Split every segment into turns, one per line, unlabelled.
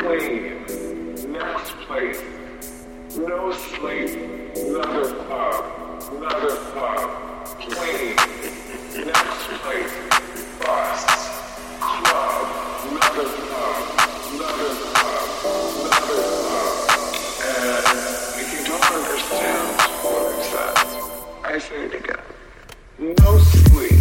slave, next place. No sleep, another pub, another pub, plane, next place, bus, club, another pub, another pub, another pub. And if you don't understand what I said, I say it again. No sleep.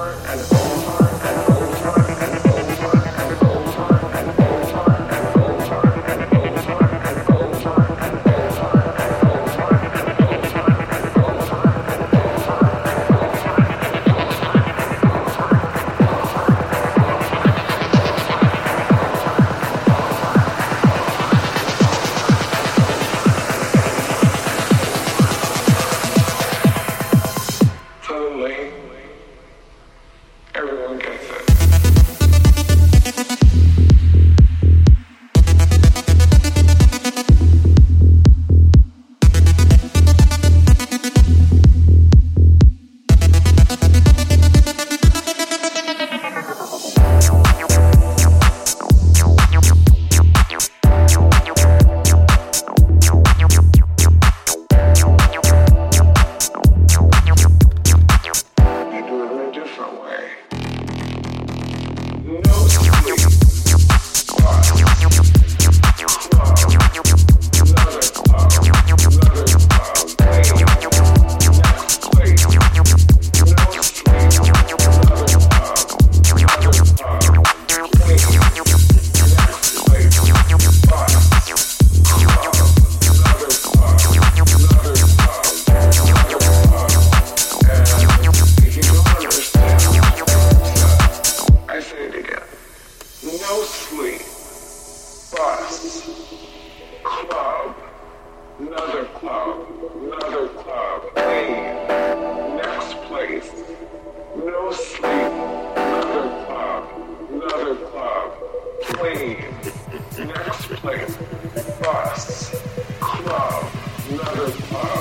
and Next place, bus, club, another bar.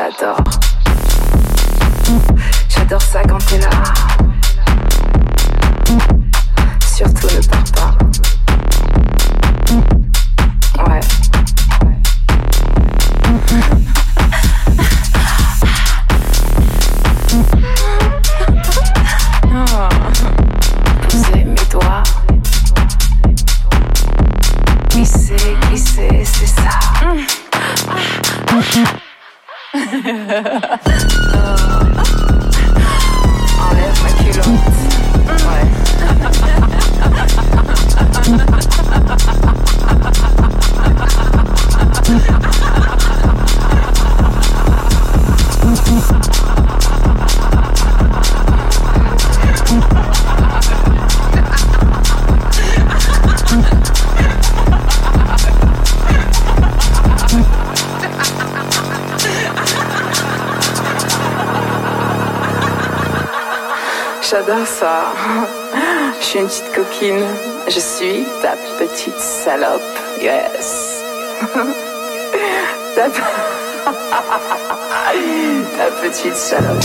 J'adore. J'adore ça quand t'es là. Surtout ne pars pas. j'adore ça. Je suis une petite coquine. Je suis ta petite salope. Yes. Ta, petite salope.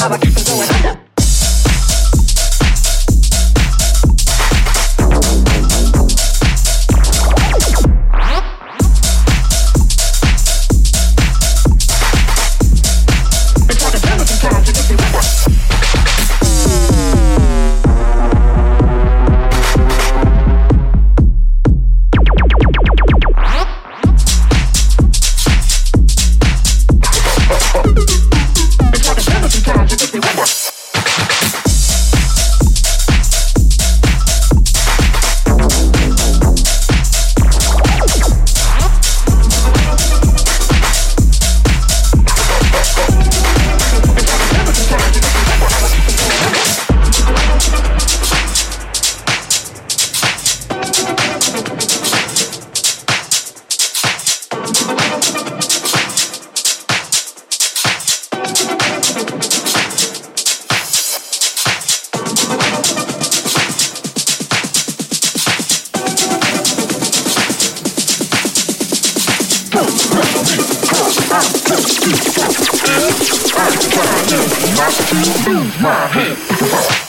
Abacate. Noises